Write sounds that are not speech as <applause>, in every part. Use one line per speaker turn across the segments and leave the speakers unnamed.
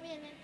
No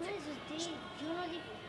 Yo me asusté. Yo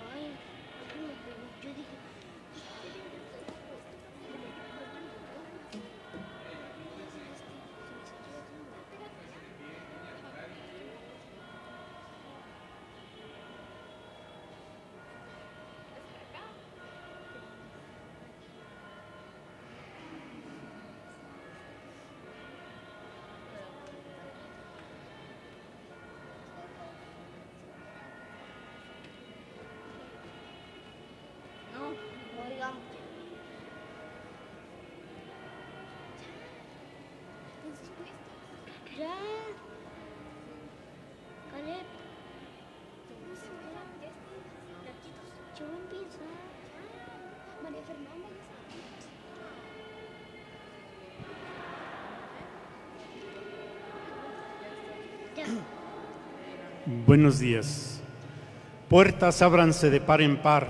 María.
Buenos días. Puertas ábranse de par en par,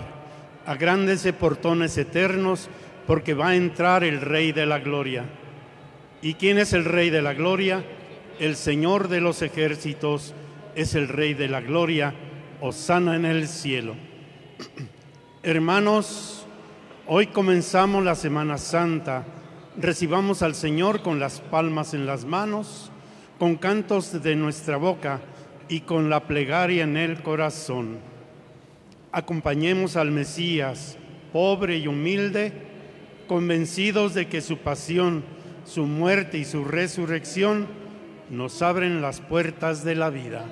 agrándense portones eternos, porque va a entrar el Rey de la Gloria. ¿Y quién es el Rey de la Gloria? El Señor de los ejércitos es el Rey de la Gloria, Osana en el cielo. <clears throat> Hermanos, hoy comenzamos la Semana Santa. Recibamos al Señor con las palmas en las manos, con cantos de nuestra boca y con la plegaria en el corazón. Acompañemos al Mesías, pobre y humilde, convencidos de que su pasión, su muerte y su resurrección nos abren las puertas de la vida.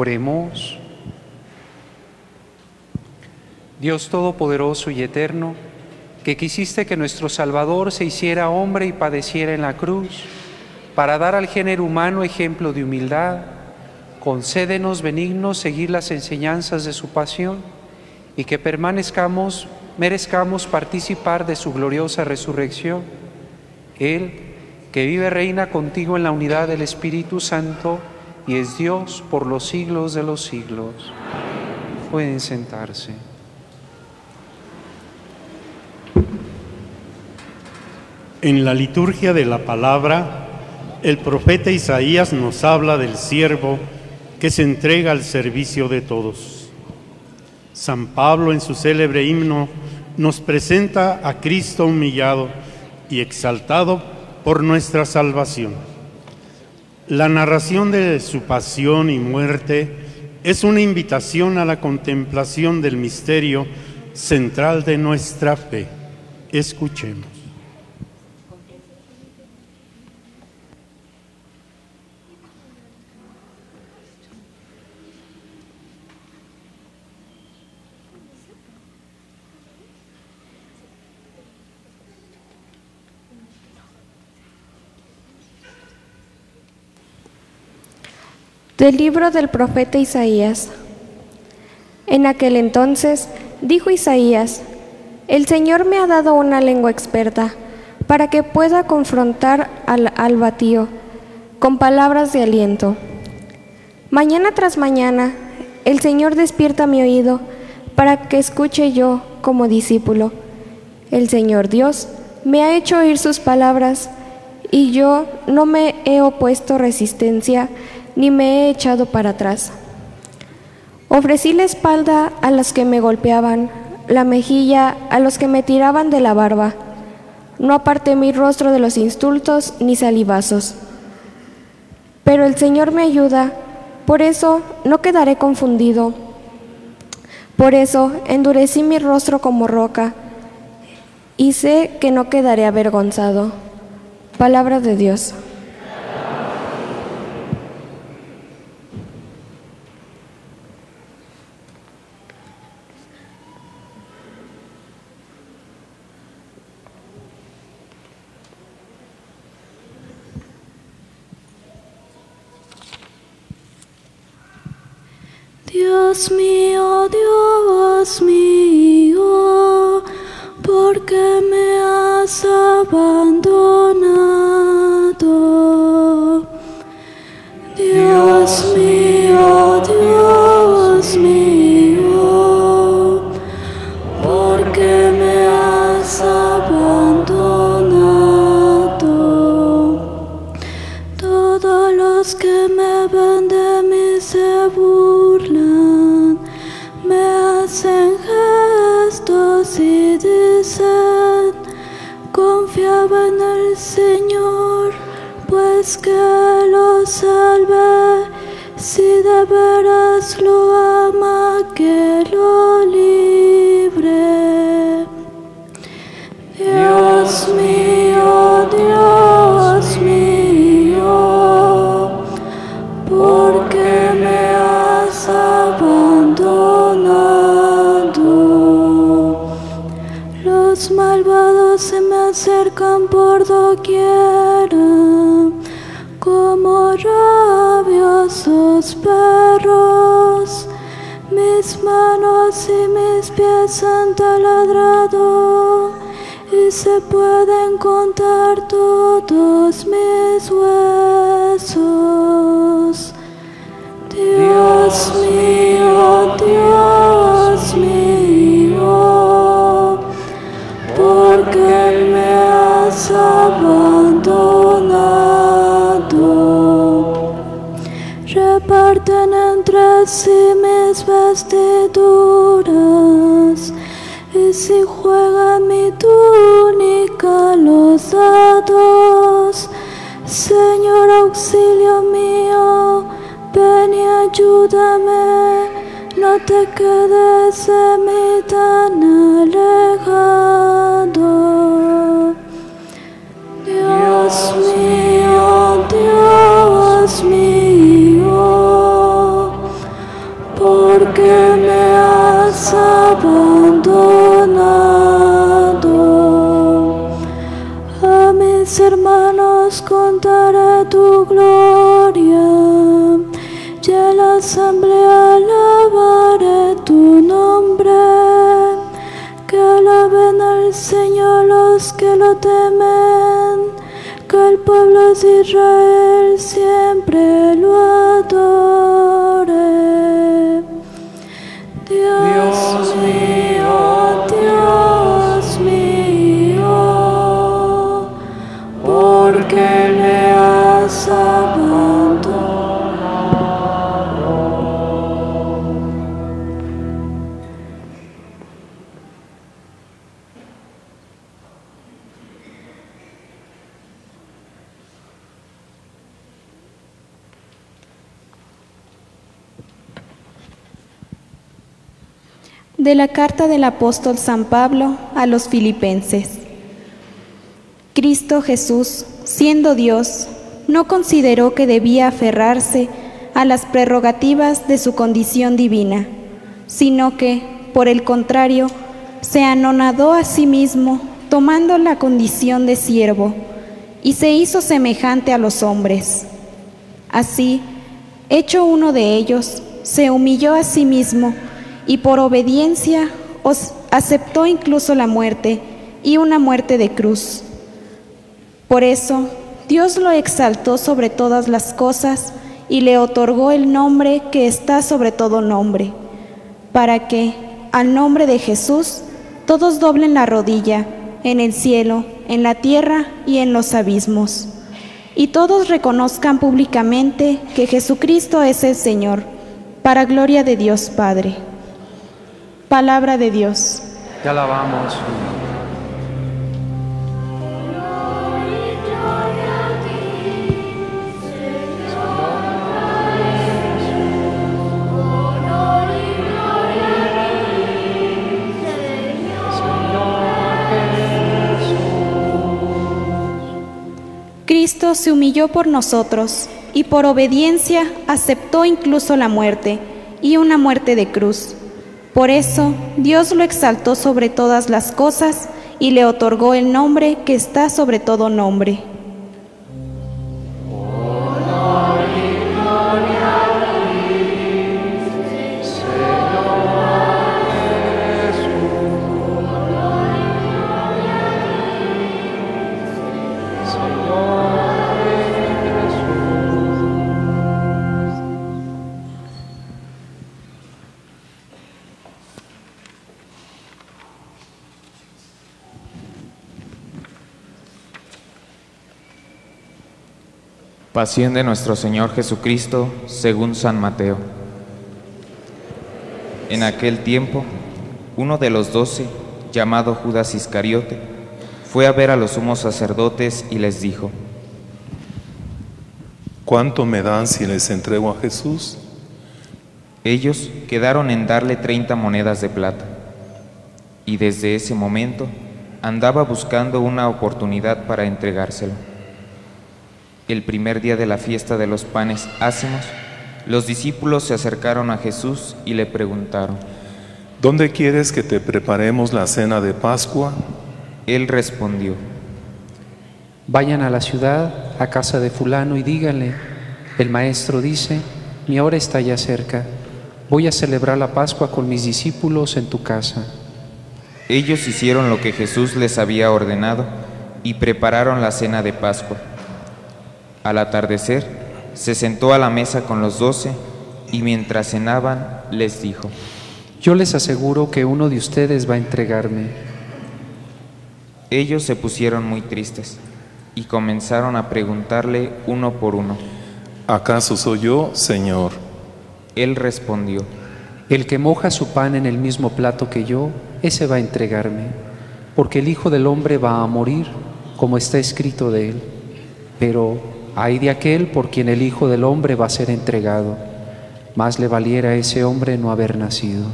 Oremos. Dios Todopoderoso y Eterno, que quisiste que nuestro Salvador se hiciera hombre y padeciera en la cruz, para dar al género humano ejemplo de humildad, concédenos benignos seguir las enseñanzas de su pasión y que permanezcamos, merezcamos participar de su gloriosa resurrección. Él, que vive reina contigo en la unidad del Espíritu Santo y es Dios por los siglos de los siglos. Pueden sentarse.
En la liturgia de la palabra, el profeta Isaías nos habla del siervo que se entrega al servicio de todos. San Pablo en su célebre himno nos presenta a Cristo humillado y exaltado por nuestra salvación. La narración de su pasión y muerte es una invitación a la contemplación del misterio central de nuestra fe. Escuchemos.
Del libro del profeta Isaías. En aquel entonces dijo Isaías, el Señor me ha dado una lengua experta para que pueda confrontar al, al batío con palabras de aliento. Mañana tras mañana, el Señor despierta mi oído para que escuche yo como discípulo. El Señor Dios me ha hecho oír sus palabras y yo no me he opuesto resistencia ni me he echado para atrás. Ofrecí la espalda a los que me golpeaban, la mejilla a los que me tiraban de la barba. No aparté mi rostro de los insultos ni salivazos. Pero el Señor me ayuda, por eso no quedaré confundido. Por eso endurecí mi rostro como roca y sé que no quedaré avergonzado. Palabra de Dios.
Dios mío, Dios mío, ¿por qué me has abandonado? Dios mío, Dios mío, confiaba en el Señor, pues que lo salve, si de veras lo ama, que lo libre. Dios mío, Dios acercan por doquiera, como rabiosos perros. Mis manos y mis pies han taladrado y se pueden contar todos mis huesos. Dios mío, Dios sí mis vestiduras y si juega mi túnica los dados, Señor auxilio mío, ven y ayúdame, no te quedes de mí tan alejado. ¿por qué me has abandonado? A mis hermanos contaré tu gloria y a la asamblea alabaré tu nombre. Que alaben al Señor los que lo temen, que el pueblo de Israel siempre lo adore.
De la carta del apóstol San Pablo a los filipenses. Cristo Jesús, siendo Dios, no consideró que debía aferrarse a las prerrogativas de su condición divina, sino que, por el contrario, se anonadó a sí mismo tomando la condición de siervo y se hizo semejante a los hombres. Así, hecho uno de ellos, se humilló a sí mismo y por obediencia os aceptó incluso la muerte y una muerte de cruz. Por eso, Dios lo exaltó sobre todas las cosas y le otorgó el nombre que está sobre todo nombre, para que, al nombre de Jesús, todos doblen la rodilla en el cielo, en la tierra y en los abismos, y todos reconozcan públicamente que Jesucristo es el Señor, para gloria de Dios Padre. Palabra de Dios.
Te alabamos.
Cristo se humilló por nosotros y por obediencia aceptó incluso la muerte y una muerte de cruz. Por eso Dios lo exaltó sobre todas las cosas y le otorgó el nombre que está sobre todo nombre.
Pasión de nuestro Señor Jesucristo según San Mateo. En aquel tiempo, uno de los doce, llamado Judas Iscariote, fue a ver a los sumos sacerdotes y les dijo,
¿Cuánto me dan si les entrego a Jesús?
ellos quedaron en darle treinta monedas de plata. Y desde ese momento andaba buscando una oportunidad para entregárselo. El primer día de la fiesta de los panes ácimos, los discípulos se acercaron a Jesús y le preguntaron.
¿Dónde quieres que te preparemos la cena de Pascua?
Él respondió,
Vayan a la ciudad, a casa de fulano, y díganle, el maestro dice, mi hora está ya cerca, voy a celebrar la Pascua con mis discípulos en tu casa.
Ellos hicieron lo que Jesús les había ordenado y prepararon la cena de Pascua. Al atardecer, se sentó a la mesa con los doce y mientras cenaban les dijo,
Yo les aseguro que uno de ustedes va a entregarme.
ellos se pusieron muy tristes y comenzaron a preguntarle uno por uno.
¿Acaso soy yo, Señor?
Él respondió,
El que moja su pan en el mismo plato que yo, ese va a entregarme, porque el Hijo del Hombre va a morir, como está escrito de él. Pero hay de aquel por quien el Hijo del Hombre va a ser entregado. Más le valiera a ese hombre no haber nacido.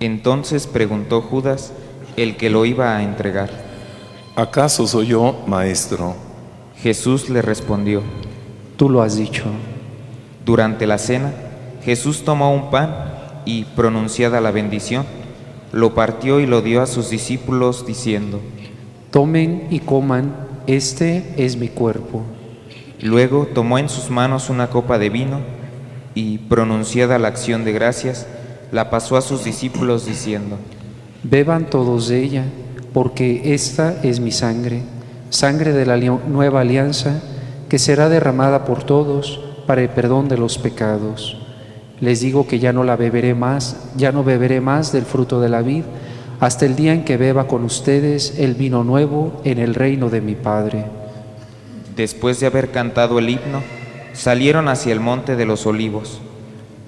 entonces preguntó Judas, el que lo iba a entregar.
¿Acaso soy yo, Maestro?
Jesús le respondió,
Tú lo has dicho.
Durante la cena, Jesús tomó un pan y, pronunciada la bendición, lo partió y lo dio a sus discípulos diciendo,
Tomen y coman, este es mi cuerpo.
Luego tomó en sus manos una copa de vino y, pronunciada la acción de gracias, la pasó a sus discípulos diciendo,
Beban todos de ella, porque esta es mi sangre, sangre de la nueva alianza, que será derramada por todos para el perdón de los pecados. Les digo que ya no la beberé más, ya no beberé más del fruto de la vid, hasta el día en que beba con ustedes el vino nuevo en el reino de mi Padre.
Después de haber cantado el himno, salieron hacia el monte de los olivos.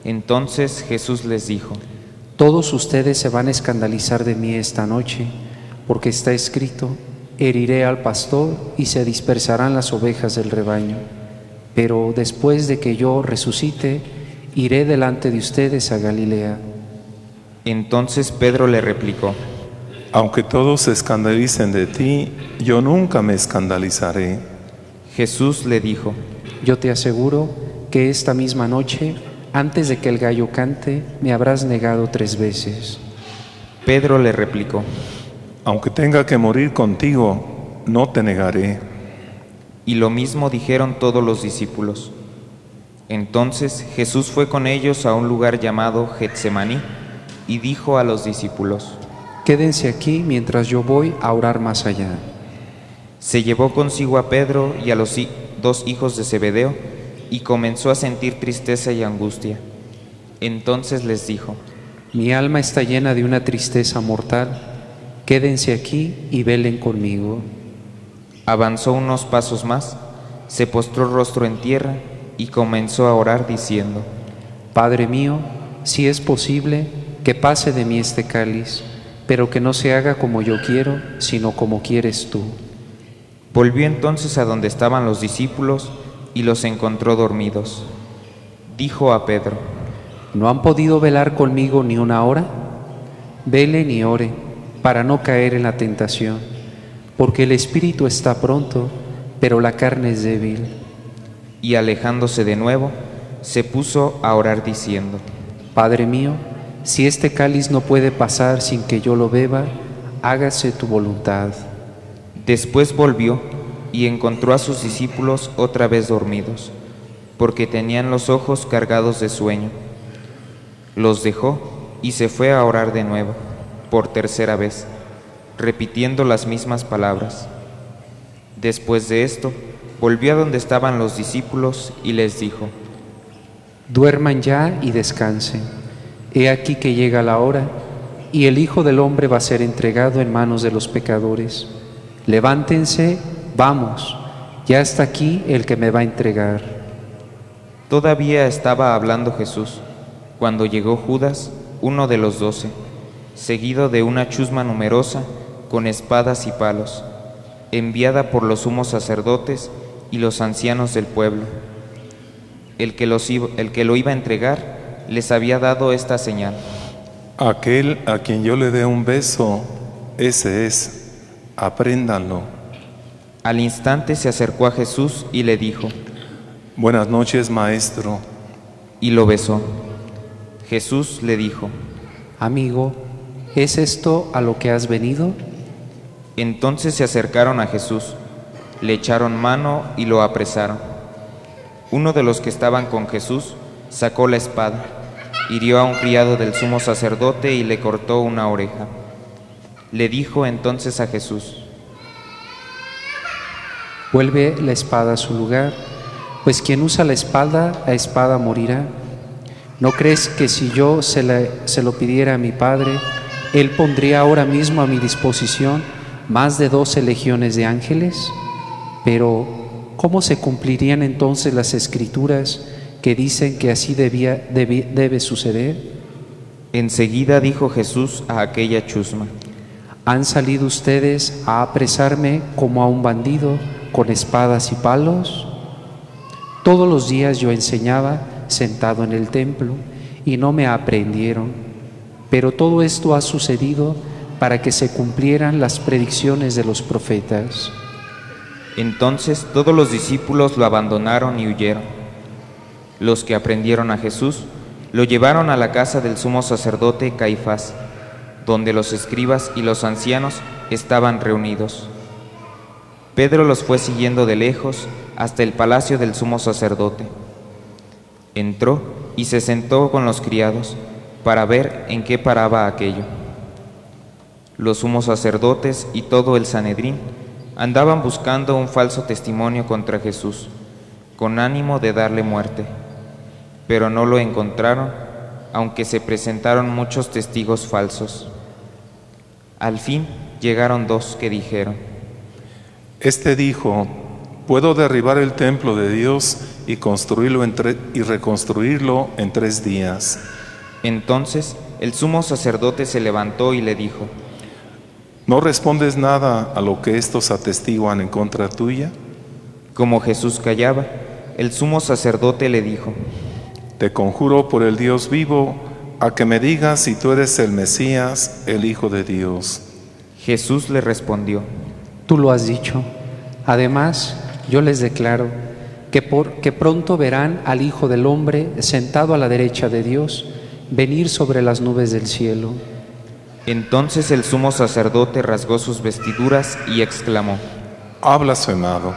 Entonces Jesús les dijo,
Todos ustedes se van a escandalizar de mí esta noche, porque está escrito, heriré al pastor y se dispersarán las ovejas del rebaño. Pero después de que yo resucite, iré delante de ustedes a Galilea.
Entonces Pedro le replicó,
Aunque todos se escandalicen de ti, yo nunca me escandalizaré.
Jesús le dijo,
Yo te aseguro que esta misma noche, antes de que el gallo cante, me habrás negado tres veces.
Pedro le replicó,
Aunque tenga que morir contigo, no te negaré.
y lo mismo dijeron todos los discípulos. Entonces Jesús fue con ellos a un lugar llamado Getsemaní y dijo a los discípulos,
Quédense aquí mientras yo voy a orar más allá.
Se llevó consigo a Pedro y a los dos hijos de Zebedeo y comenzó a sentir tristeza y angustia. Entonces les dijo,
Mi alma está llena de una tristeza mortal. Quédense aquí y velen conmigo.
avanzó unos pasos más, se postró rostro en tierra y comenzó a orar diciendo,
Padre mío, si es posible, que pase de mí este cáliz, pero que no se haga como yo quiero, sino como quieres tú.
Volvió entonces a donde estaban los discípulos y los encontró dormidos. Dijo a Pedro,
¿No han podido velar conmigo ni una hora? Velen y ore para no caer en la tentación, porque el espíritu está pronto, pero la carne es débil.
y alejándose de nuevo, se puso a orar diciendo,
Padre mío, si este cáliz no puede pasar sin que yo lo beba, hágase tu voluntad.
Después volvió y encontró a sus discípulos otra vez dormidos, porque tenían los ojos cargados de sueño. Los dejó y se fue a orar de nuevo, por tercera vez, repitiendo las mismas palabras. Después de esto, volvió a donde estaban los discípulos y les dijo,
Duerman ya y descansen. He aquí que llega la hora, y el Hijo del Hombre va a ser entregado en manos de los pecadores. Levántense, vamos, ya está aquí el que me va a entregar.
Todavía estaba hablando Jesús cuando llegó Judas, uno de los doce, seguido de una chusma numerosa con espadas y palos, enviada por los sumos sacerdotes y los ancianos del pueblo. El que, los iba- el que lo iba a entregar les había dado esta señal.
Aquel a quien yo le dé un beso, ese es. Apréndanlo.
Al instante se acercó a Jesús y le dijo,
Buenas noches, maestro.
y lo besó. Jesús le dijo,
Amigo, ¿es esto a lo que has venido?
Entonces se acercaron a Jesús, le echaron mano y lo apresaron. Uno de los que estaban con Jesús sacó la espada, hirió a un criado del sumo sacerdote y le cortó una oreja. Le dijo entonces a Jesús,
Vuelve la espada a su lugar, pues quien usa la espada, a espada morirá. ¿No crees que si yo se, se lo pidiera a mi Padre, Él pondría ahora mismo a mi disposición más de doce legiones de ángeles? Pero, ¿cómo se cumplirían entonces las escrituras que dicen que así debía, debe suceder?
enseguida dijo Jesús a aquella chusma,
¿Han salido ustedes a apresarme como a un bandido con espadas y palos? Todos los días yo enseñaba sentado en el templo y no me aprendieron. Pero todo esto ha sucedido para que se cumplieran las predicciones de los profetas.
Entonces todos los discípulos lo abandonaron y huyeron. Los que aprendieron a Jesús lo llevaron a la casa del sumo sacerdote Caifás, donde los escribas y los ancianos estaban reunidos. Pedro los fue siguiendo de lejos hasta el palacio del sumo sacerdote. Entró y se sentó con los criados para ver en qué paraba aquello. Los sumos sacerdotes y todo el Sanedrín andaban buscando un falso testimonio contra Jesús, con ánimo de darle muerte, pero no lo encontraron, aunque se presentaron muchos testigos falsos. Al fin llegaron dos que dijeron,
Este dijo, puedo derribar el templo de Dios y, construirlo en y reconstruirlo en tres días.
Entonces el sumo sacerdote se levantó y le dijo,
¿No respondes nada a lo que estos atestiguan en contra tuya?
como Jesús callaba, el sumo sacerdote le dijo,
Te conjuro por el Dios vivo a que me digas si tú eres el Mesías, el Hijo de Dios.
Jesús le respondió,
Tú lo has dicho. Además, yo les declaro que, por, que pronto verán al Hijo del Hombre sentado a la derecha de Dios, venir sobre las nubes del cielo.
Entonces el sumo sacerdote rasgó sus vestiduras y exclamó,
Ha blasfemado.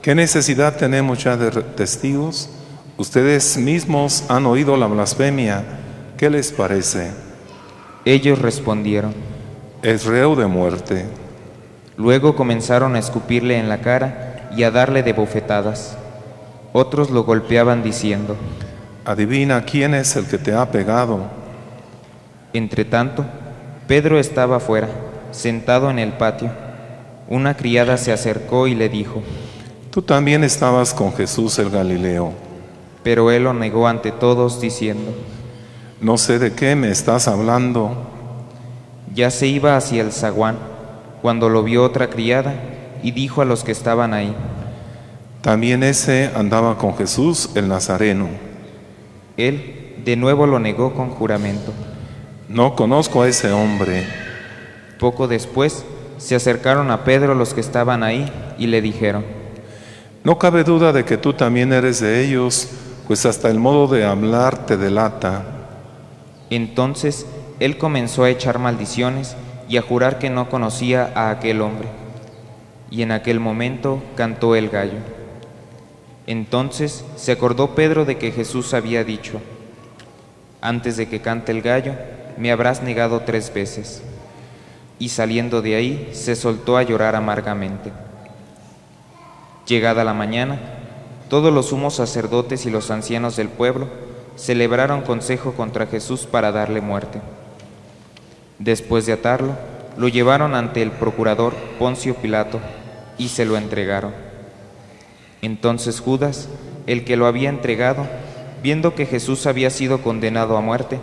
¿Qué necesidad tenemos ya de testigos? Ustedes mismos han oído la blasfemia. ¿Qué les parece?
ellos respondieron.
Es reo de muerte.
Luego comenzaron a escupirle en la cara y a darle de bofetadas. Otros lo golpeaban diciendo,
Adivina quién es el que te ha pegado.
Entretanto, Pedro estaba fuera, sentado en el patio. Una criada se acercó y le dijo,
Tú también estabas con Jesús el Galileo.
Pero él lo negó ante todos diciendo,
No sé de qué me estás hablando.
ya se iba hacia el zaguán, cuando lo vio otra criada y dijo a los que estaban ahí,
También ese andaba con Jesús el Nazareno.
él de nuevo lo negó con juramento.
No conozco a ese hombre.
Poco después se acercaron a Pedro los que estaban ahí y le dijeron,
No cabe duda de que tú también eres de ellos, pues hasta el modo de hablar te delata.
Entonces él comenzó a echar maldiciones y a jurar que no conocía a aquel hombre. Y en aquel momento cantó el gallo. Entonces se acordó Pedro de que Jesús había dicho, antes de que cante el gallo, me habrás negado tres veces. Y saliendo de ahí, se soltó a llorar amargamente. Llegada la mañana, todos los sumos sacerdotes y los ancianos del pueblo celebraron consejo contra Jesús para darle muerte. Después de atarlo, lo llevaron ante el procurador Poncio Pilato y se lo entregaron. Entonces Judas, el que lo había entregado, viendo que Jesús había sido condenado a muerte,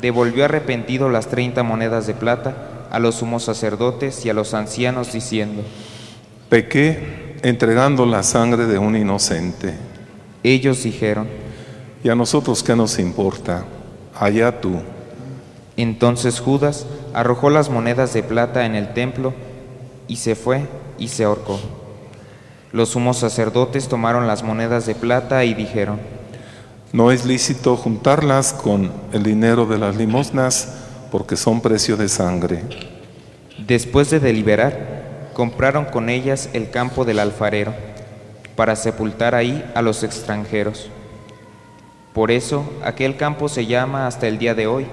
devolvió arrepentido las treinta monedas de plata a los sumos sacerdotes y a los ancianos, diciendo,
Pequé entregando la sangre de un inocente.
ellos dijeron,
¿Y a nosotros qué nos importa? Allá tú.
Entonces Judas arrojó las monedas de plata en el templo y se fue y se ahorcó. Los sumos sacerdotes tomaron las monedas de plata y dijeron,
No es lícito juntarlas con el dinero de las limosnas porque son precio de sangre.
después de deliberar, compraron con ellas el campo del alfarero para sepultar ahí a los extranjeros. Por eso aquel campo se llama hasta el día de hoy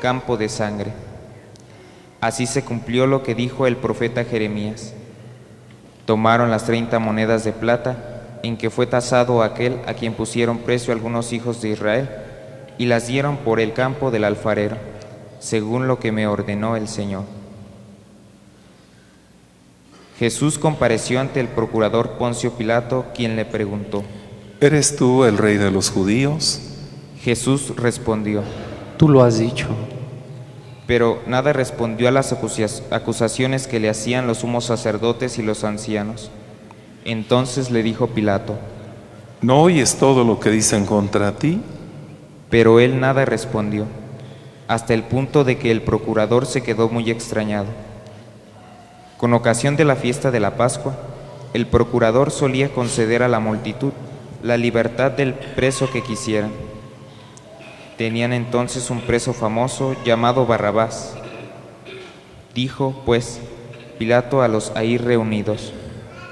campo de sangre. Así se cumplió lo que dijo el profeta Jeremías. Tomaron las treinta monedas de plata en que fue tasado aquel a quien pusieron precio algunos hijos de Israel y las dieron por el campo del alfarero, según lo que me ordenó el Señor. Jesús compareció ante el procurador Poncio Pilato, quien le preguntó.
¿Eres tú el rey de los judíos?
Jesús respondió,
Tú lo has dicho.
pero nada respondió a las acusaciones que le hacían los sumos sacerdotes y los ancianos. Entonces le dijo Pilato,
¿No oyes todo lo que dicen contra ti?
pero él nada respondió, hasta el punto de que el procurador se quedó muy extrañado. Con ocasión de la fiesta de la Pascua, el procurador solía conceder a la multitud la libertad del preso que quisieran. Tenían entonces un preso famoso llamado Barrabás. Dijo, pues, Pilato a los ahí reunidos,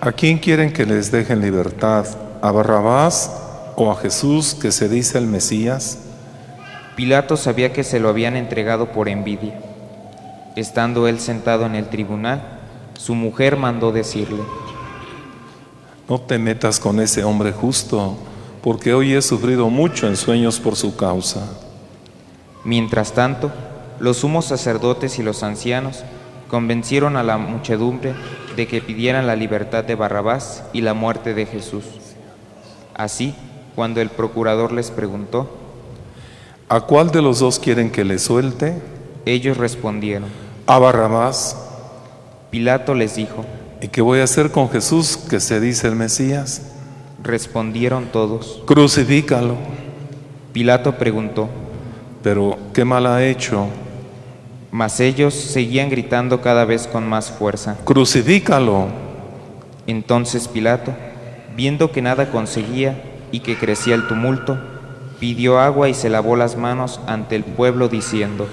¿A quién quieren que les dejen libertad? ¿A Barrabás o a Jesús que se dice el Mesías?
Pilato sabía que se lo habían entregado por envidia. Estando él sentado en el tribunal, su mujer mandó decirle,
No te metas con ese hombre justo, porque hoy he sufrido mucho en sueños por su causa.
Mientras tanto, los sumos sacerdotes y los ancianos convencieron a la muchedumbre de que pidieran la libertad de Barrabás y la muerte de Jesús. Así, cuando el procurador les preguntó,
¿A cuál de los dos quieren que le suelte?
ellos respondieron.
A Barrabás.
Pilato les dijo,
¿Y qué voy a hacer con Jesús que se dice el Mesías?
respondieron todos.
Crucifícalo.
Pilato preguntó,
Pero, ¿qué mal ha hecho?
mas ellos seguían gritando cada vez con más fuerza.
Crucifícalo.
Entonces Pilato, viendo que nada conseguía y que crecía el tumulto, pidió agua y se lavó las manos ante el pueblo diciendo,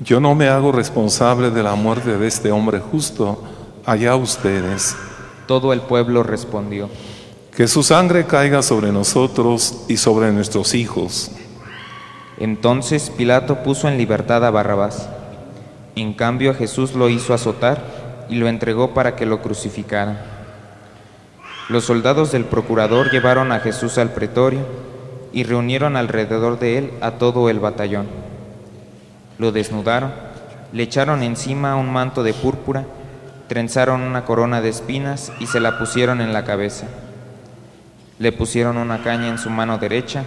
Yo no me hago responsable de la muerte de este hombre justo. Allá ustedes.
todo el pueblo respondió,
Que su sangre caiga sobre nosotros y sobre nuestros hijos.
Entonces Pilato puso en libertad a Barrabás. En cambio a Jesús lo hizo azotar y lo entregó para que lo crucificaran. Los soldados del procurador llevaron a Jesús al pretorio y reunieron alrededor de él a todo el batallón. Lo desnudaron, le echaron encima un manto de púrpura, trenzaron una corona de espinas y se la pusieron en la cabeza. Le pusieron una caña en su mano derecha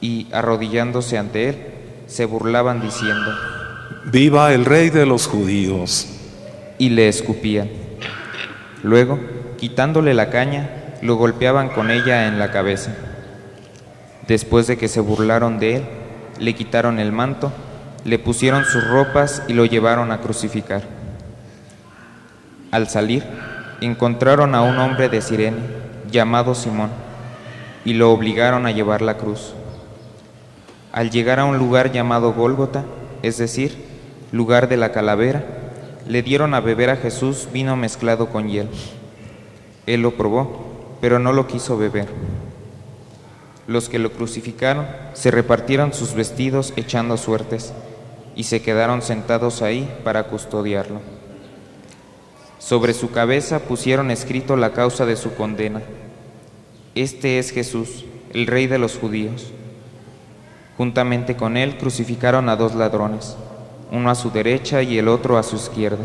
y, arrodillándose ante él, se burlaban diciendo,
Viva el rey de los judíos.
y le escupían. Luego, quitándole la caña, lo golpeaban con ella en la cabeza. Después de que se burlaron de él, le quitaron el manto, le pusieron sus ropas y lo llevaron a crucificar. Al salir, encontraron a un hombre de Sirene, llamado Simón, y lo obligaron a llevar la cruz. Al llegar a un lugar llamado Gólgota, es decir, lugar de la calavera, le dieron a beber a Jesús vino mezclado con hiel. Él lo probó, pero no lo quiso beber. Los que lo crucificaron se repartieron sus vestidos echando suertes y se quedaron sentados ahí para custodiarlo. Sobre su cabeza pusieron escrito la causa de su condena. Este es Jesús, el rey de los judíos. Juntamente con él crucificaron a dos ladrones, uno a su derecha y el otro a su izquierda.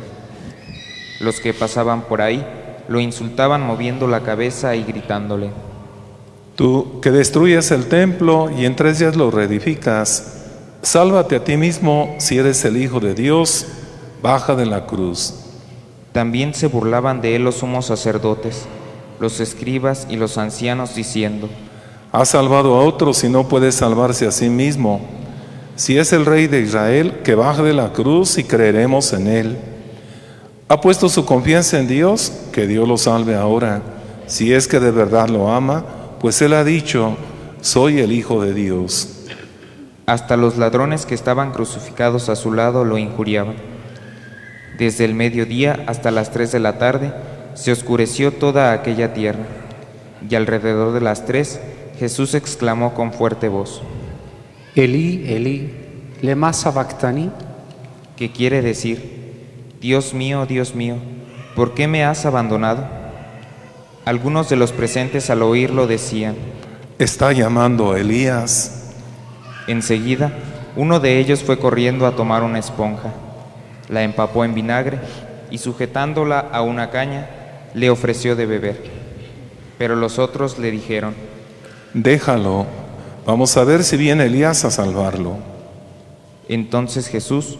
Los que pasaban por ahí lo insultaban moviendo la cabeza y gritándole,
Tú que destruyes el templo y en tres días lo reedificas, sálvate a ti mismo si eres el Hijo de Dios, baja de la cruz.
También se burlaban de él los sumos sacerdotes, los escribas y los ancianos, diciendo,
Ha salvado a otros y no puede salvarse a sí mismo. Si es el Rey de Israel, que baje de la cruz y creeremos en él. Ha puesto su confianza en Dios, que Dios lo salve ahora. Si es que de verdad lo ama, pues él ha dicho, soy el Hijo de Dios.
Hasta los ladrones que estaban crucificados a su lado lo injuriaban. Desde el mediodía hasta las tres de la tarde se oscureció toda aquella tierra, y alrededor de las tres Jesús exclamó con fuerte voz,
Elí, Elí, lema sabactani,
que quiere decir, Dios mío, Dios mío, ¿por qué me has abandonado? Algunos de los presentes al oírlo decían,
Está llamando a Elías.
Enseguida, uno de ellos fue corriendo a tomar una esponja, la empapó en vinagre y sujetándola a una caña, le ofreció de beber. Pero los otros le dijeron,
Déjalo, vamos a ver si viene Elías a salvarlo.
entonces Jesús,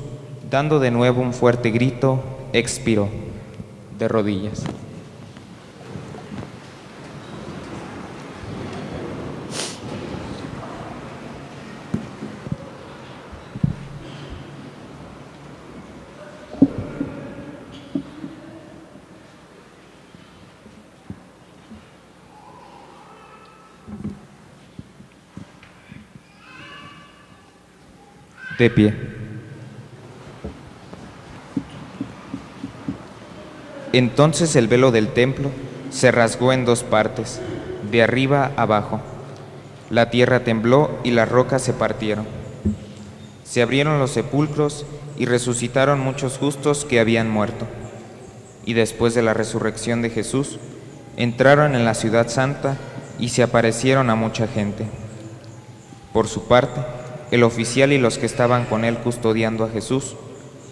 dando de nuevo un fuerte grito, expiró de rodillas. De pie. Entonces el velo del templo se rasgó en dos partes, de arriba abajo. La tierra tembló y las rocas se partieron. Se abrieron los sepulcros y resucitaron muchos justos que habían muerto. Y después de la resurrección de Jesús, entraron en la ciudad santa y se aparecieron a mucha gente. Por su parte, el oficial y los que estaban con él custodiando a Jesús,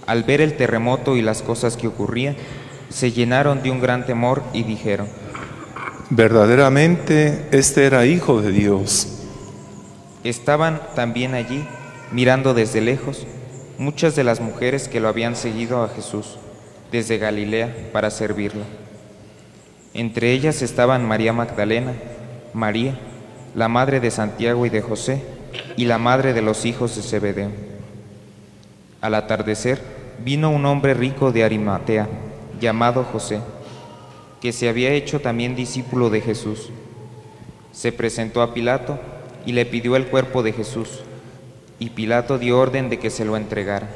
al ver el terremoto y las cosas que ocurrían, se llenaron de un gran temor y dijeron,
Verdaderamente este era hijo de Dios.
Estaban también allí, mirando desde lejos, muchas de las mujeres que lo habían seguido a Jesús desde Galilea para servirlo. Entre ellas estaban María Magdalena, María, la madre de Santiago y de José, y la madre de los hijos de Zebedeo. Al atardecer vino un hombre rico de Arimatea, llamado José, que se había hecho también discípulo de Jesús. Se presentó a Pilato y le pidió el cuerpo de Jesús, y Pilato dio orden de que se lo entregara.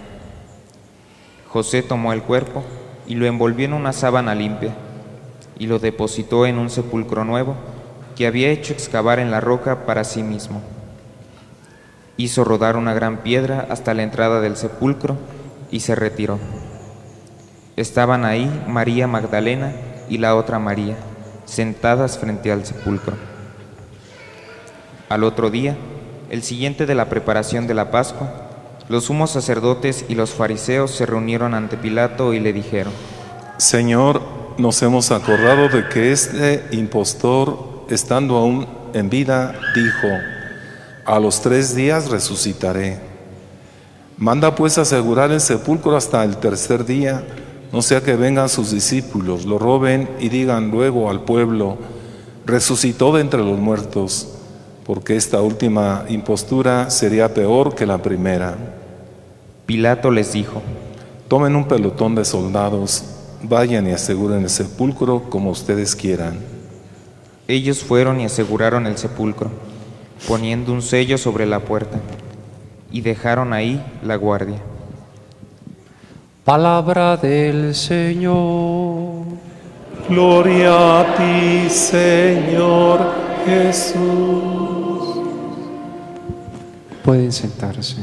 José tomó el cuerpo y lo envolvió en una sábana limpia, y lo depositó en un sepulcro nuevo que había hecho excavar en la roca para sí mismo. Hizo rodar una gran piedra hasta la entrada del sepulcro y se retiró. Estaban ahí María Magdalena y la otra María, sentadas frente al sepulcro. Al otro día, el siguiente de la preparación de la Pascua, los sumos sacerdotes y los fariseos se reunieron ante Pilato y le dijeron,
Señor, nos hemos acordado de que este impostor, estando aún en vida, dijo, a los tres días resucitaré. Manda pues asegurar el sepulcro hasta el tercer día, no sea que vengan sus discípulos, lo roben y digan luego al pueblo, resucitó de entre los muertos, porque esta última impostura sería peor que la primera.
Pilato les dijo,
tomen un pelotón de soldados, vayan y aseguren el sepulcro como ustedes quieran.
Ellos fueron y aseguraron el sepulcro, poniendo un sello sobre la puerta, y dejaron ahí la guardia.
Palabra del Señor.
Gloria a ti, Señor Jesús.
Pueden sentarse.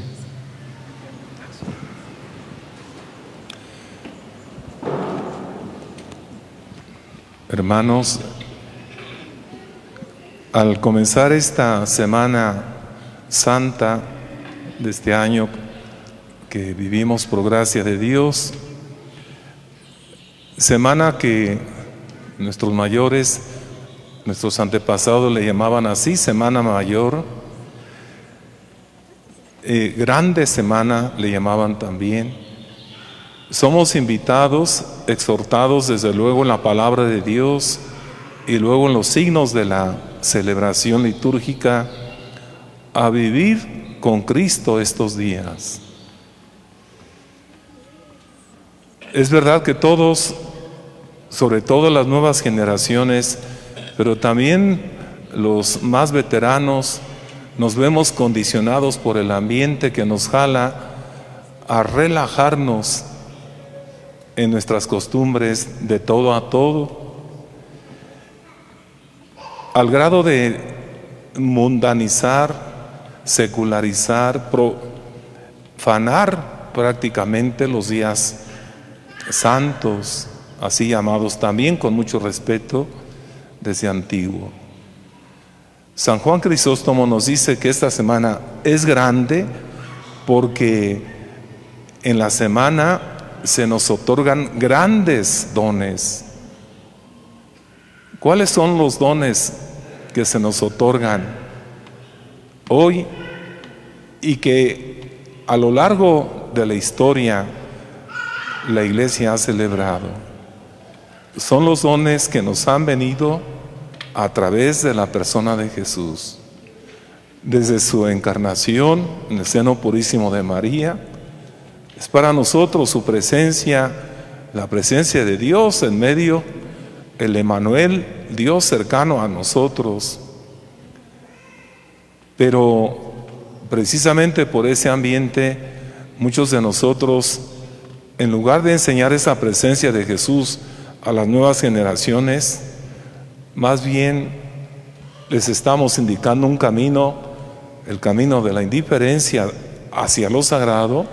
Hermanos, al comenzar esta semana santa de este año que vivimos por gracia de Dios, semana que nuestros mayores, nuestros antepasados le llamaban así, Semana Mayor, eh, Grande Semana le llamaban también. Somos invitados, exhortados desde luego en la palabra de Dios y luego en los signos de la celebración litúrgica a vivir con Cristo estos días. Es verdad que todos, sobre todo las nuevas generaciones, pero también los más veteranos, nos vemos condicionados por el ambiente que nos jala a relajarnos en nuestras costumbres de todo a todo, al grado de mundanizar, secularizar, profanar prácticamente los días santos, así llamados también con mucho respeto desde antiguo. San Juan Crisóstomo nos dice que esta semana es grande porque en la semana se nos otorgan grandes dones. ¿Cuáles son los dones que se nos otorgan hoy y que a lo largo de la historia la iglesia ha celebrado? Son los dones que nos han venido a través de la persona de Jesús. Desde su encarnación en el seno purísimo de María, es para nosotros su presencia, la presencia de Dios en medio, el Emanuel, Dios cercano a nosotros. Pero precisamente por ese ambiente, muchos de nosotros, en lugar de enseñar esa presencia de Jesús a las nuevas generaciones, más bien les estamos indicando un camino, el camino de la indiferencia hacia lo sagrado,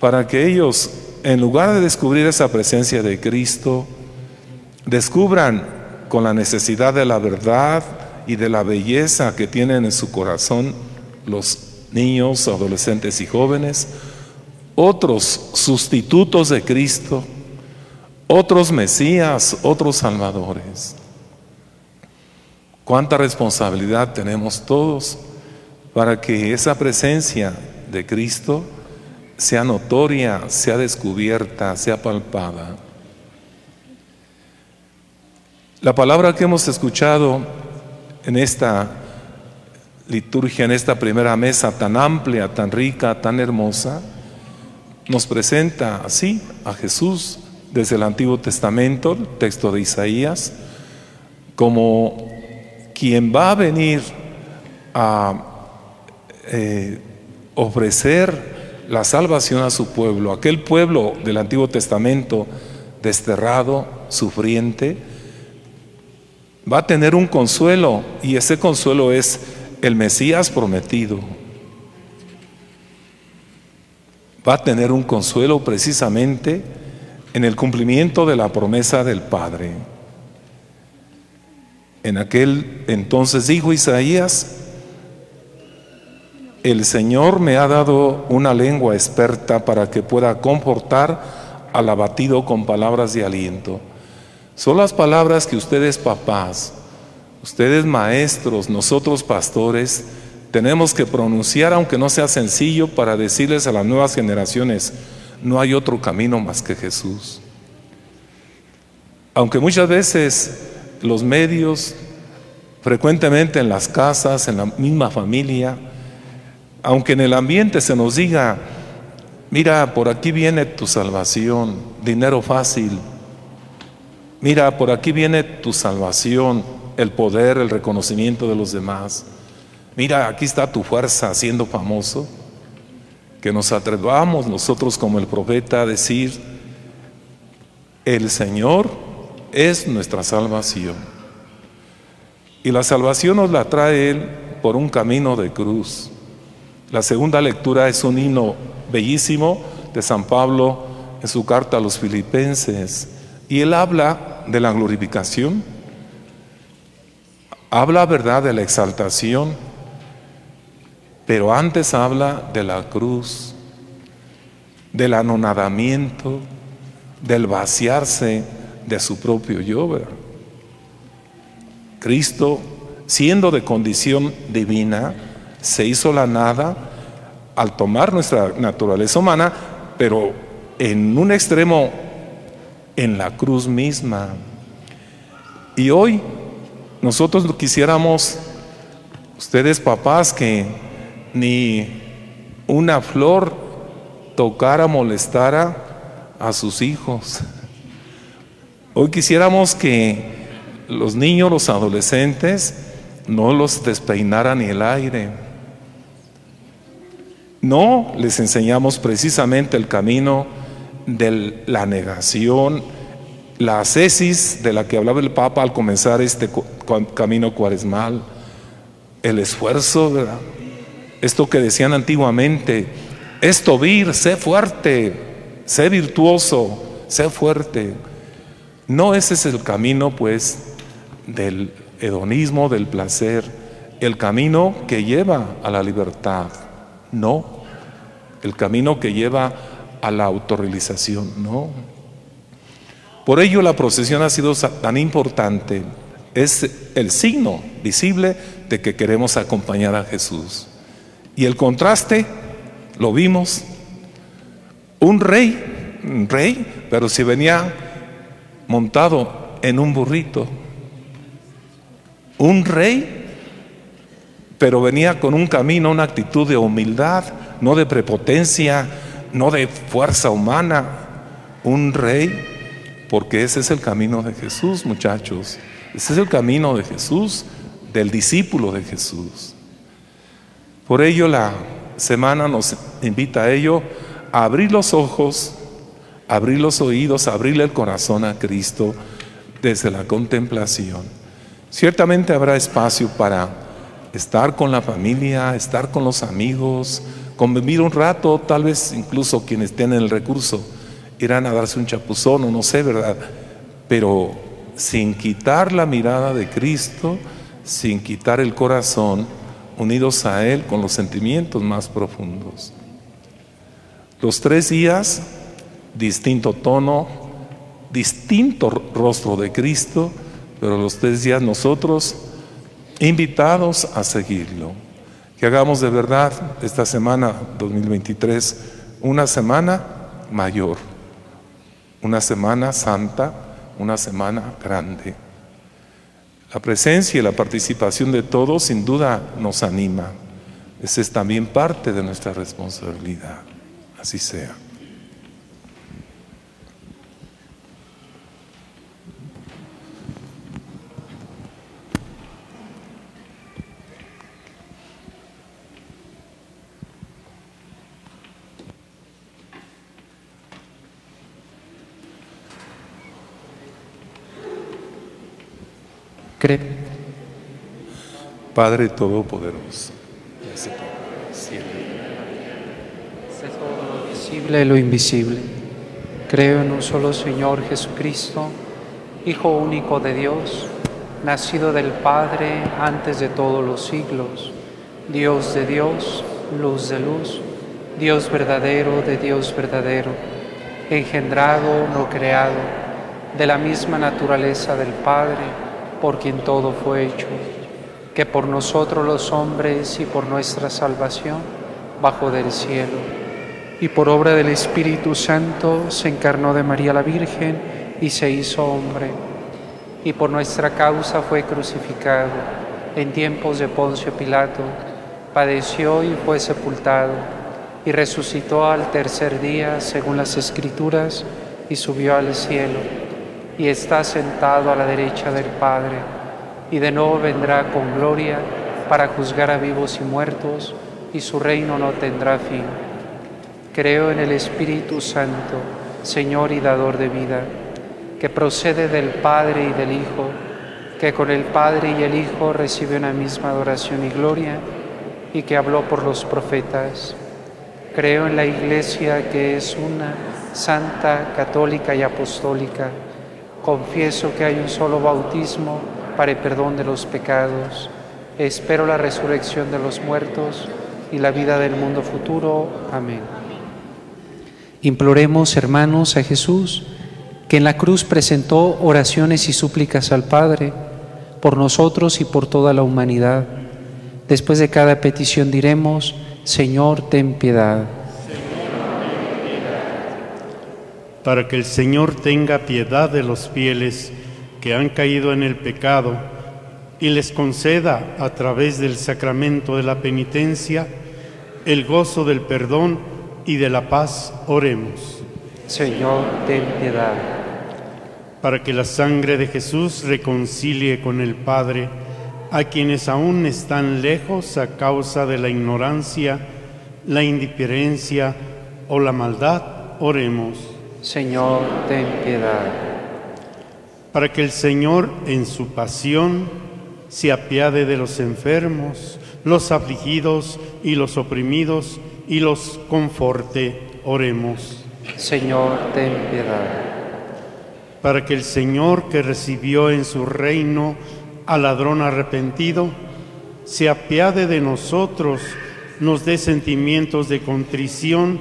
para que ellos, en lugar de descubrir esa presencia de Cristo, descubran con la necesidad de la verdad y de la belleza que tienen en su corazón los niños, adolescentes y jóvenes, otros sustitutos de Cristo, otros Mesías, otros Salvadores. Cuánta responsabilidad tenemos todos para que esa presencia de Cristo sea notoria, sea descubierta, sea palpada. La palabra que hemos escuchado en esta liturgia, en esta primera mesa tan amplia, tan rica, tan hermosa, nos presenta así a Jesús desde el Antiguo Testamento, el texto de Isaías, como quien va a venir a eh, ofrecer la salvación a su pueblo, aquel pueblo del Antiguo Testamento desterrado, sufriente, va a tener un consuelo y ese consuelo es el Mesías prometido. Va a tener un consuelo precisamente en el cumplimiento de la promesa del Padre. En aquel entonces dijo Isaías, el Señor me ha dado una lengua experta para que pueda confortar al abatido con palabras de aliento. Son las palabras que ustedes papás, ustedes maestros, nosotros pastores, tenemos que pronunciar, aunque no sea sencillo, para decirles a las nuevas generaciones, no hay otro camino más que Jesús. Aunque muchas veces los medios, frecuentemente en las casas, en la misma familia, aunque en el ambiente se nos diga, mira, por aquí viene tu salvación, dinero fácil, mira, por aquí viene tu salvación, el poder, el reconocimiento de los demás, mira, aquí está tu fuerza siendo famoso, que nos atrevamos nosotros como el profeta a decir, el Señor es nuestra salvación. Y la salvación nos la trae Él por un camino de cruz. La segunda lectura es un himno bellísimo de San Pablo en su carta a los filipenses. Y él habla de la glorificación, habla, ¿verdad?, de la exaltación, pero antes habla de la cruz, del anonadamiento, del vaciarse de su propio yo. Cristo, siendo de condición divina, se hizo la nada al tomar nuestra naturaleza humana, pero en un extremo, en la cruz misma. Y hoy nosotros quisiéramos, ustedes papás, que ni una flor tocara, molestara a sus hijos. Hoy quisiéramos que los niños, los adolescentes, no los despeinara ni el aire. No, les enseñamos precisamente el camino de la negación, la ascesis de la que hablaba el Papa al comenzar este camino cuaresmal, el esfuerzo, esto que decían antiguamente, esto vir, sé fuerte, sé virtuoso, sé fuerte. No ese es el camino, pues, del hedonismo, del placer, el camino que lleva a la libertad, no, el camino que lleva a la autorrealización, no. Por ello la procesión ha sido tan importante, es el signo visible de que queremos acompañar a Jesús. Y el contraste, lo vimos, un rey, un rey, pero si venía montado en un burrito. Un rey, pero venía con un camino, una actitud de humildad, no de prepotencia, no de fuerza humana. Un rey, porque ese es el camino de Jesús, muchachos. Ese es el camino de Jesús, del discípulo de Jesús. Por ello la semana nos invita a ello, a abrir los ojos abrir los oídos, abrirle el corazón a Cristo, desde la contemplación. Ciertamente habrá espacio para estar con la familia, estar con los amigos, convivir un rato, tal vez incluso quienes tienen el recurso irán a darse un chapuzón o no sé, ¿verdad? Pero sin quitar la mirada de Cristo, sin quitar el corazón, unidos a Él con los sentimientos más profundos. Los tres días, distinto tono, distinto rostro de Cristo, pero los tres días nosotros invitados a seguirlo. Que hagamos de verdad esta semana 2023 una semana mayor, una semana santa, una semana grande. La presencia y la participación de todos sin duda nos anima. Esa es también parte de nuestra responsabilidad. Así sea. Padre Todopoderoso,
de todo lo visible y lo invisible. Creo en un solo Señor Jesucristo, Hijo único de Dios, nacido del Padre antes de todos los siglos, Dios de Dios, luz de luz, Dios verdadero de Dios verdadero, engendrado, no creado, de la misma naturaleza del Padre por quien todo fue hecho, que por nosotros los hombres y por nuestra salvación bajo del cielo, y por obra del Espíritu Santo se encarnó de María la Virgen y se hizo hombre, y por nuestra causa fue crucificado. En tiempos de Poncio Pilato, padeció y fue sepultado, y resucitó al tercer día según las Escrituras, y subió al cielo y está sentado a la derecha del Padre, y de nuevo vendrá con gloria para juzgar a vivos y muertos, y su reino no tendrá fin. Creo en el Espíritu Santo, Señor y dador de vida, que procede del Padre y del Hijo, que con el Padre y el Hijo recibe una misma adoración y gloria, y que habló por los profetas. Creo en la Iglesia que es una, santa, católica y apostólica Confieso que hay un solo bautismo para el perdón de los pecados. Espero la resurrección de los muertos y la vida del mundo futuro. Amén. Imploremos, hermanos, a Jesús, que en la cruz presentó oraciones y súplicas al Padre por nosotros y por toda la humanidad. Después de cada petición diremos, Señor, ten piedad.
Para que el Señor tenga piedad de los fieles que han caído en el pecado y les conceda a través del sacramento de la penitencia el gozo del perdón y de la paz, oremos.
Señor, ten piedad.
Para que la sangre de Jesús reconcilie con el Padre a quienes aún están lejos a causa de la ignorancia, la indiferencia o la maldad, oremos.
Señor, ten piedad.
Para que el Señor en su pasión se apiade de los enfermos, los afligidos y los oprimidos y los conforte, oremos.
Señor, ten piedad.
Para que el Señor que recibió en su reino al ladrón arrepentido, se apiade de nosotros, nos dé sentimientos de contrición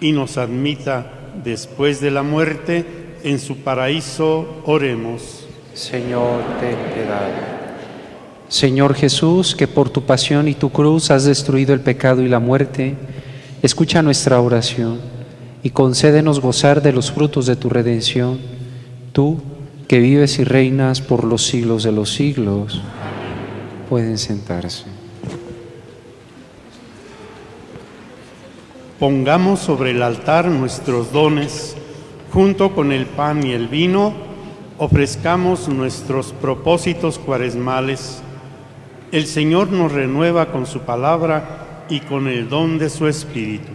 y nos admita después de la muerte, en su paraíso, oremos.
Señor, ten piedad. Señor Jesús, que por tu pasión y tu cruz has destruido el pecado y la muerte, escucha nuestra oración y concédenos gozar de los frutos de tu redención, tú que vives y reinas por los siglos de los siglos. Pueden sentarse.
Pongamos sobre el altar nuestros dones, junto con el pan y el vino, ofrezcamos nuestros propósitos cuaresmales. El Señor nos renueva con su palabra y con el don de su Espíritu.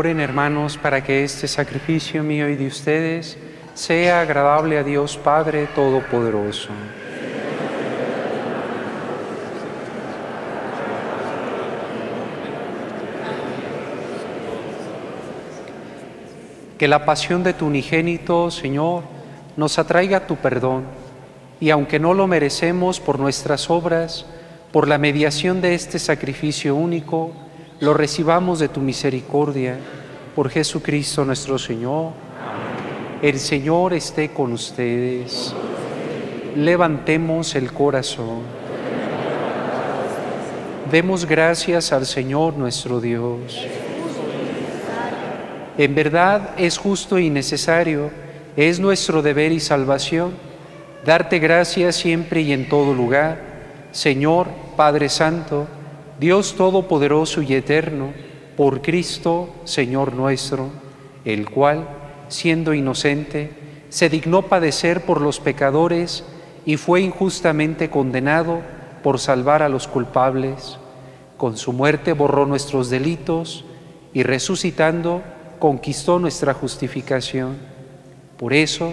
Oren hermanos para que este sacrificio mío y de ustedes sea agradable a Dios Padre Todopoderoso. Que la pasión de tu unigénito, Señor, nos atraiga tu perdón y aunque no lo merecemos por nuestras obras, por la mediación de este sacrificio único, lo recibamos de tu misericordia por Jesucristo nuestro Señor. El Señor esté con ustedes. Levantemos el corazón. Demos gracias al Señor nuestro Dios. En verdad es justo y necesario, es nuestro deber y salvación, darte gracias siempre y en todo lugar, Señor Padre Santo, Dios Todopoderoso y Eterno, por Cristo, Señor nuestro, el cual, siendo inocente, se dignó padecer por los pecadores y fue injustamente condenado por salvar a los culpables. Con su muerte borró nuestros delitos y resucitando conquistó nuestra justificación. Por eso,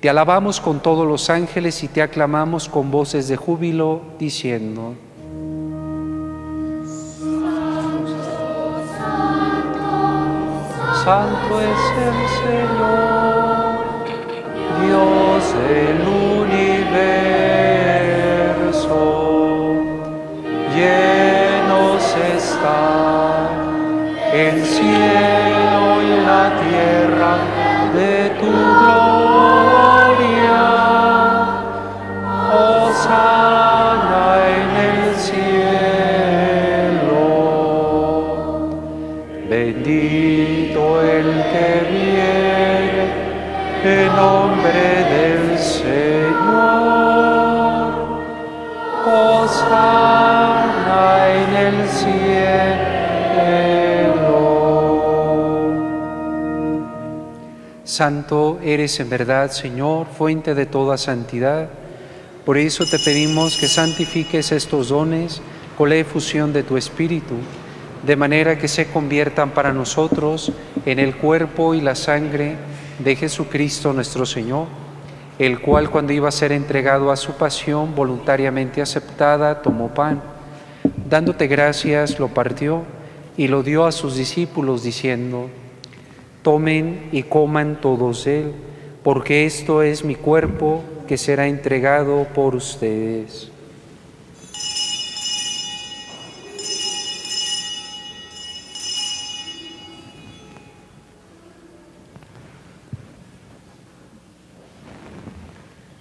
te alabamos con todos los ángeles y te aclamamos con voces de júbilo, diciendo, Santo es el Señor, Dios del universo, llenos está el cielo y la tierra de tu gloria. Osana nombre del Señor. Osana en el cielo. Santo eres en verdad, Señor, fuente de toda santidad. Por eso te pedimos que santifiques estos dones con la efusión de tu Espíritu, de manera que se conviertan para nosotros en el cuerpo y la sangre de Jesucristo nuestro Señor, el cual cuando iba a ser entregado a su pasión voluntariamente aceptada, tomó pan. Dándote gracias, lo partió y lo dio a sus discípulos diciendo, tomen y coman todos él, porque esto es mi cuerpo que será entregado por ustedes.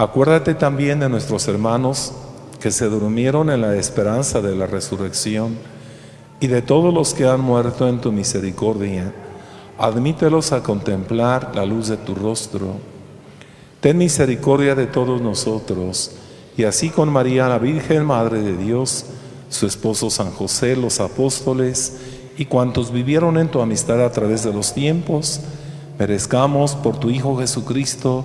Acuérdate también de nuestros hermanos que se durmieron en la esperanza de la resurrección y de todos los que han muerto en tu misericordia. Admítelos a contemplar la luz de tu rostro. Ten misericordia de todos nosotros y así con María, la Virgen Madre de Dios, su esposo San José, los apóstoles y cuantos vivieron en tu amistad a través de los tiempos, merezcamos por tu Hijo Jesucristo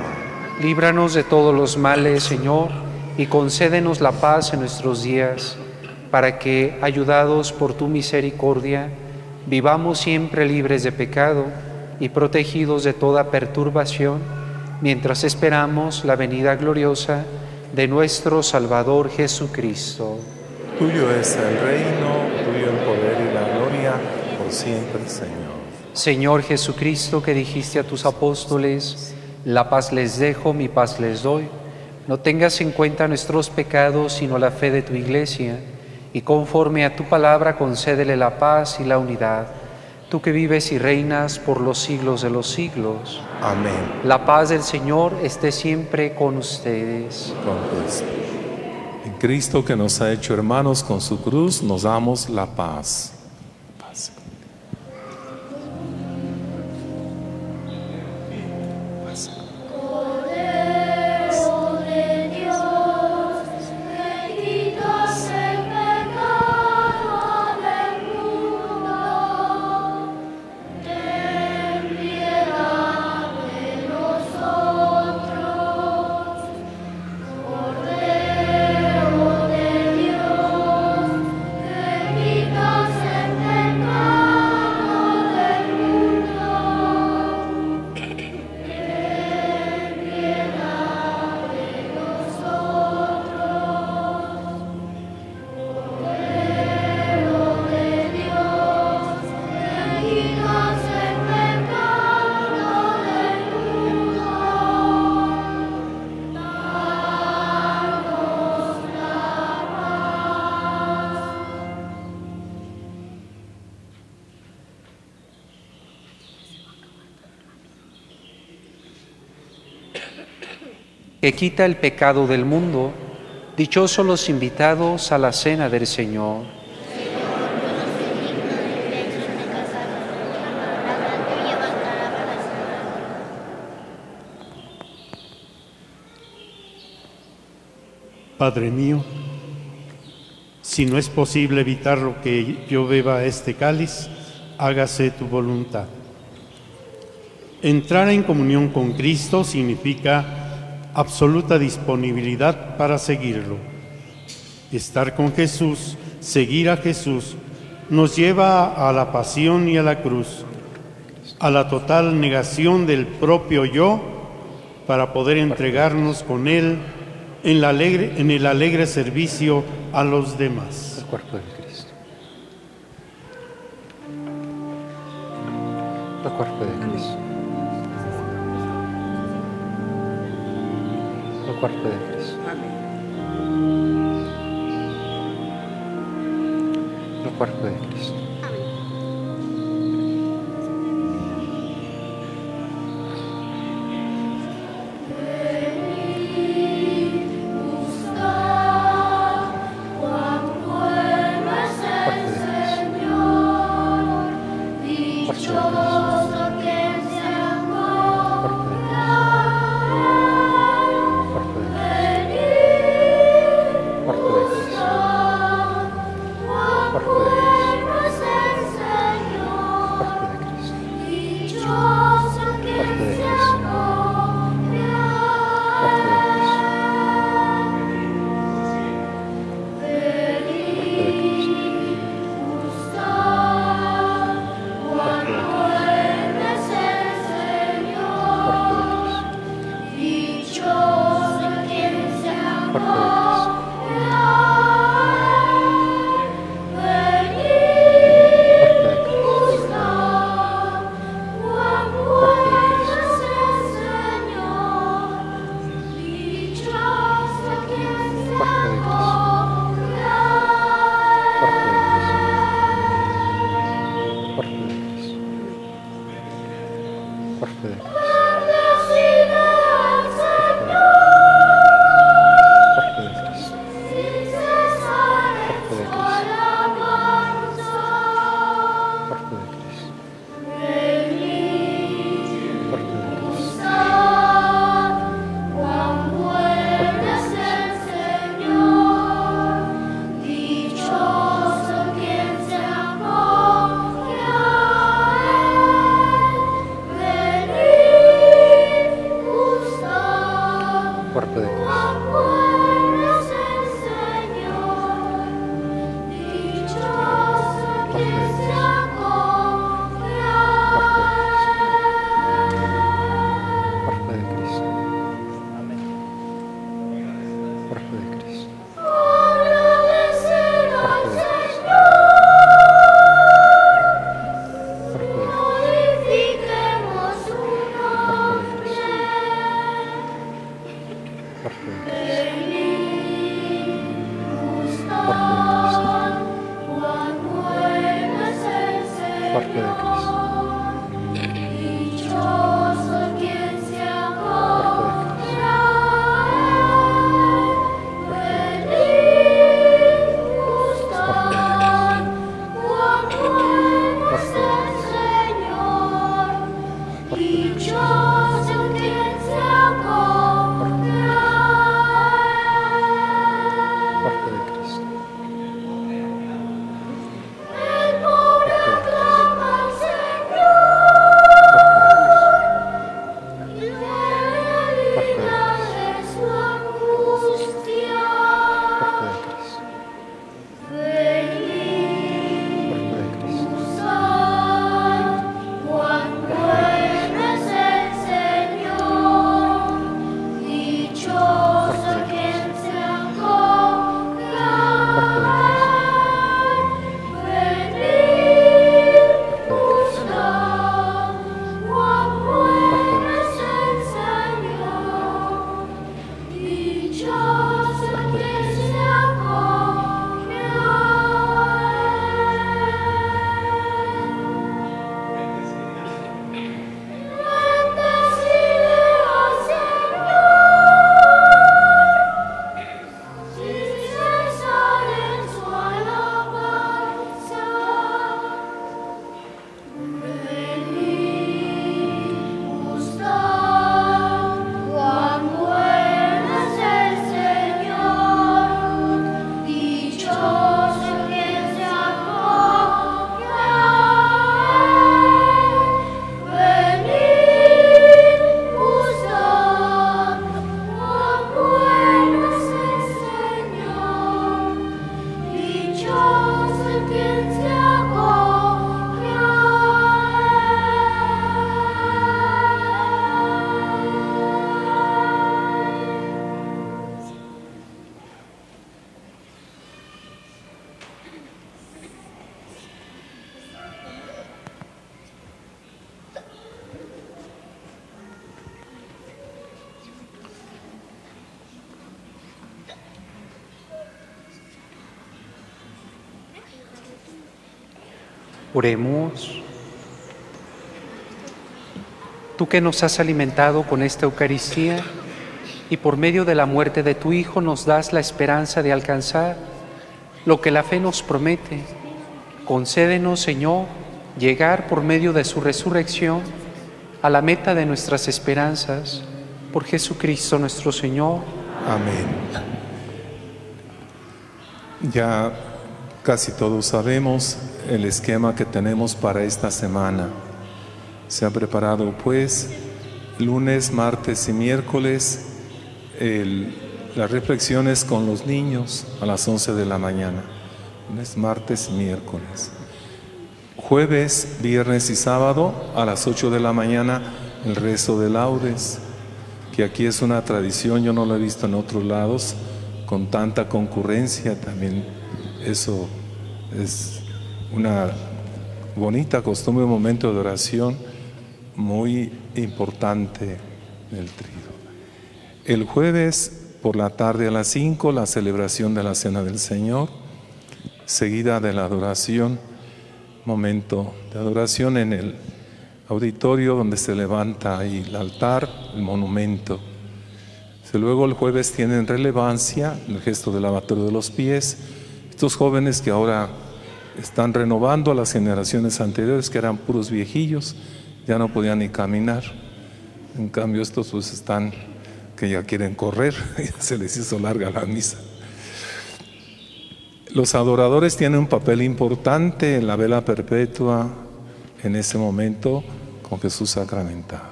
Líbranos de todos los males, Señor, y concédenos la paz en nuestros días, para que, ayudados por tu misericordia, vivamos siempre libres de pecado y protegidos de toda perturbación, mientras esperamos la venida gloriosa de nuestro Salvador Jesucristo.
Tuyo es el reino, tuyo el poder y la gloria, por siempre, Señor.
Señor Jesucristo, que dijiste a tus apóstoles, la paz les dejo, mi paz les doy. No tengas en cuenta nuestros pecados, sino la fe de tu iglesia, y conforme a tu palabra concédele la paz y la unidad. Tú que vives y reinas por los siglos de los siglos.
Amén.
La paz del Señor esté siempre con ustedes.
Con. En Cristo que nos ha hecho hermanos con su cruz, nos damos la. Paz.
Que
quita el pecado del mundo, dichosos los invitados a la cena del Señor.
Padre mío, si no es posible evitar lo que yo beba este cáliz, hágase tu voluntad. Entrar en comunión con Cristo significa absoluta disponibilidad para seguirlo. Estar con Jesús, seguir a Jesús, nos lleva a la pasión y a la cruz, a la total negación del propio yo para poder entregarnos con Él en, el alegre servicio a los demás.
El cuerpo de Cristo. El cuerpo de Cristo. Cuerpo de Cristo. El cuerpo de Cristo. Oremos. Tú que nos has alimentado con esta Eucaristía y por medio de la muerte de tu Hijo nos das la esperanza de alcanzar lo que la fe nos promete. Concédenos, Señor, llegar por medio de su resurrección a la meta de nuestras esperanzas. Por Jesucristo nuestro Señor.
Amén. Ya casi todos sabemos el esquema que tenemos para esta semana. Se ha preparado pues lunes, martes y miércoles las reflexiones con los niños a las 11 de la mañana. Lunes, martes y miércoles. Jueves, viernes y sábado a las 8 de la mañana el rezo de laudes, que aquí es una tradición, yo no lo he visto en otros lados, con tanta concurrencia también. Eso es una bonita costumbre, un momento de oración muy importante en el trido. El jueves por la tarde a las 5 la celebración de la Cena del Señor, seguida de la adoración, momento de adoración en el auditorio donde se levanta ahí el altar, el monumento. Luego el jueves tienen relevancia el gesto del lavatorio de los pies. Estos jóvenes que ahora están renovando a las generaciones anteriores que eran puros viejillos, ya no podían ni caminar. En cambio estos pues están que ya quieren correr, <laughs> ya se les hizo larga la misa. Los adoradores tienen un papel importante en la vela perpetua en ese momento con Jesús sacramentado.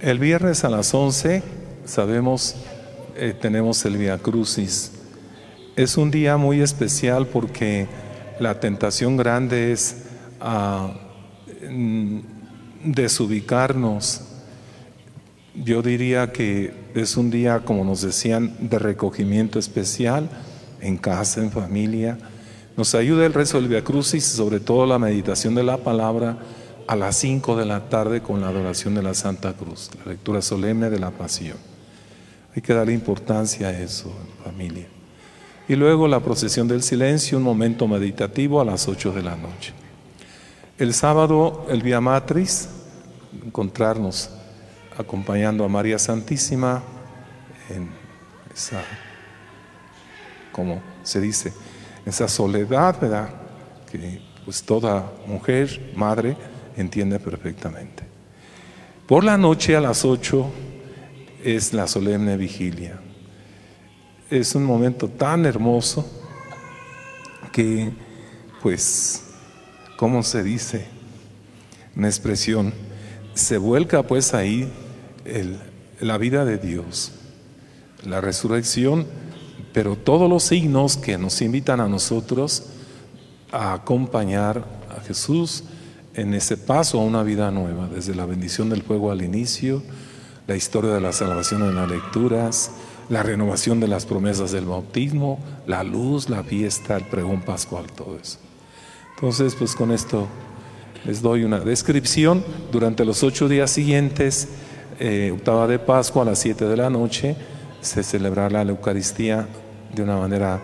El viernes a las 11, sabemos, eh, tenemos el Via Crucis. Es un día muy especial porque la tentación grande es a desubicarnos. Yo diría que es un día, como nos decían, de recogimiento especial en casa, en familia. Nos ayuda el rezo del Via Crucis sobre todo la meditación de la palabra a las 5 de la tarde con la adoración de la Santa Cruz, la lectura solemne de la Pasión. Hay que darle importancia a eso familia. Y luego la procesión del silencio, un momento meditativo a las 8 de la noche. El sábado, el Via Matris, encontrarnos acompañando a María Santísima en esa, como se dice, esa soledad, ¿verdad? Que pues toda mujer, madre, entiende perfectamente. Por la noche a las 8 es la solemne vigilia. Es un momento tan hermoso que, pues, ¿cómo se dice? Una expresión, se vuelca pues ahí la vida de Dios, la resurrección, pero todos los signos que nos invitan a nosotros a acompañar a Jesús en ese paso a una vida nueva, desde la bendición del fuego al inicio, la historia de la salvación en las lecturas, la renovación de las promesas del bautismo, la luz, la fiesta, el pregón pascual, todo eso. Entonces, pues con esto les doy una descripción. Durante los ocho días siguientes, eh, octava de Pascua a las siete de la noche, se celebrará la Eucaristía de una manera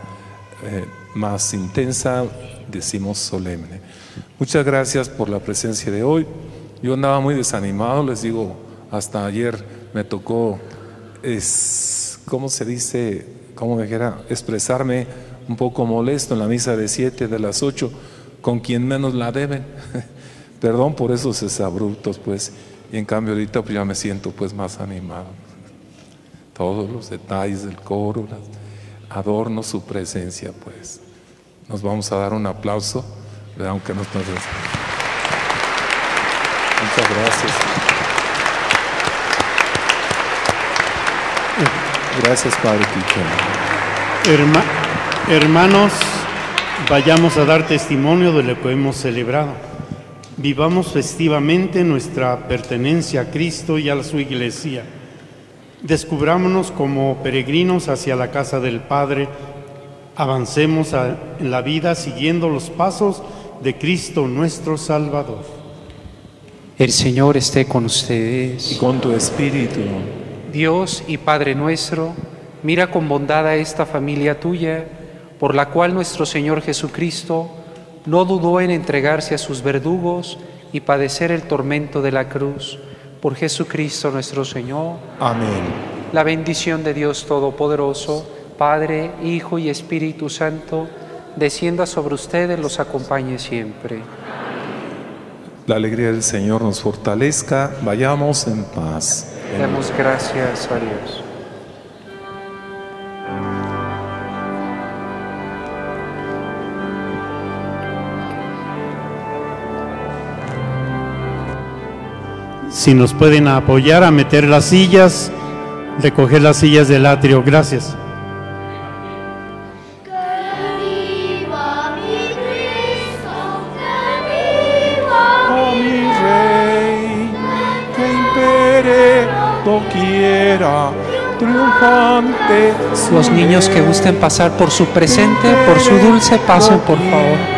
eh, más intensa, decimos solemne. Muchas gracias por la presencia de hoy. Yo andaba muy desanimado, les digo, hasta ayer me tocó, es, ¿cómo se dice? ¿Cómo dijera? Expresarme un poco molesto en la misa de siete de las ocho, con quien menos la deben. <laughs> Perdón por esos exabruptos, pues. Y en cambio ahorita pues ya me siento pues más animado. Todos los detalles del coro, adorno su presencia, pues. Nos vamos a dar un aplauso, aunque no Muchas gracias. Gracias, Padre
hermanos, vayamos a dar testimonio de lo que hemos celebrado. Vivamos festivamente nuestra pertenencia a Cristo y a su iglesia. Descubrámonos como peregrinos hacia la casa del Padre Avancemos en la vida siguiendo los pasos de Cristo nuestro Salvador.
El Señor esté con ustedes.
Y con tu espíritu.
Dios y Padre nuestro, mira con bondad a esta familia tuya, por la cual nuestro Señor Jesucristo no dudó en entregarse a sus verdugos y padecer el tormento de la cruz. Por Jesucristo nuestro Señor.
Amén.
La bendición de Dios Todopoderoso. Padre, Hijo y Espíritu Santo, descienda sobre ustedes, los acompañe siempre.
La alegría del Señor nos fortalezca, vayamos en paz.
Demos gracias a Dios.
Si nos pueden apoyar a meter las sillas, recoger las sillas del atrio, gracias.
Los niños que gusten pasar por su presente, por su dulce, pasen por favor.